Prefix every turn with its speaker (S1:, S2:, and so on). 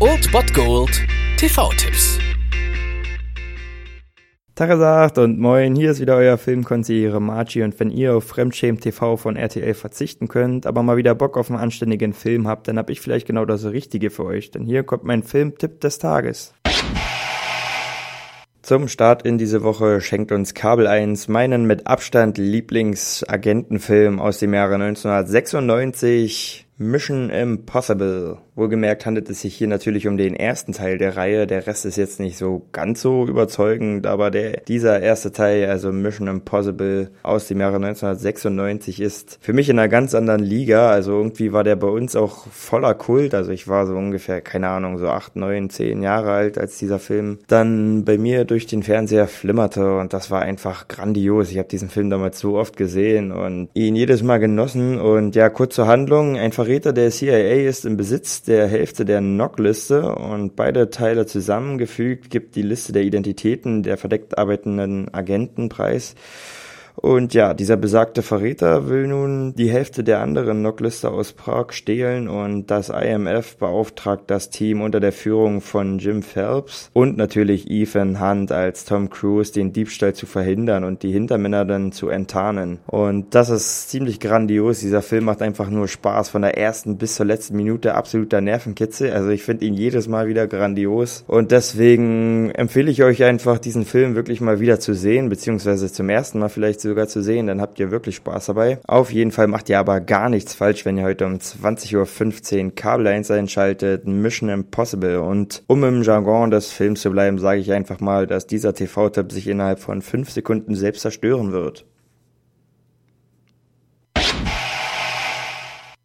S1: Old Bot Gold TV-Tipps.
S2: Tagesagt und moin, hier ist wieder euer Filmkonsigliere Margie und wenn ihr auf Fremdschämen TV von RTL verzichten könnt, aber mal wieder Bock auf einen anständigen Film habt, dann hab ich vielleicht genau das Richtige für euch, denn hier kommt mein Filmtipp des Tages. Zum Start in diese Woche schenkt uns Kabel 1 meinen mit Abstand Lieblingsagentenfilm aus dem Jahre 1996, Mission Impossible. Wohlgemerkt handelt es sich hier natürlich um den ersten Teil der Reihe. Der Rest ist jetzt nicht so ganz so überzeugend, aber der, dieser erste Teil, also Mission Impossible aus dem Jahre 1996, ist für mich in einer ganz anderen Liga. Also irgendwie war der bei uns auch voller Kult. Also ich war so ungefähr, keine Ahnung, so acht, neun, zehn Jahre alt, als dieser Film dann bei mir durch den Fernseher flimmerte und das war einfach grandios. Ich habe diesen Film damals so oft gesehen und ihn jedes Mal genossen und ja, kurz zur Handlung, einfach Verräter der CIA ist im Besitz der Hälfte der NOC-Liste und beide Teile zusammengefügt gibt die Liste der Identitäten der verdeckt arbeitenden Agenten preis. Und ja, dieser besagte Verräter will nun die Hälfte der anderen Knockliste aus Prag stehlen und das IMF beauftragt das Team unter der Führung von Jim Phelps und natürlich Ethan Hunt als Tom Cruise den Diebstahl zu verhindern und die Hintermänner dann zu enttarnen. Und das ist ziemlich grandios. Dieser Film macht einfach nur Spaß von der ersten bis zur letzten Minute absoluter Nervenkitzel. Also ich finde ihn jedes Mal wieder grandios und deswegen empfehle ich euch einfach diesen Film wirklich mal wieder zu sehen, beziehungsweise zum ersten Mal vielleicht sogar zu sehen, dann habt ihr wirklich Spaß dabei. Auf jeden Fall macht ihr aber gar nichts falsch, wenn ihr heute um 20.15 Uhr Kabel 1 einschaltet, Mission Impossible. Und um im Jargon des Films zu bleiben, sage ich einfach mal, dass dieser TV-Tipp sich innerhalb von 5 Sekunden selbst zerstören wird.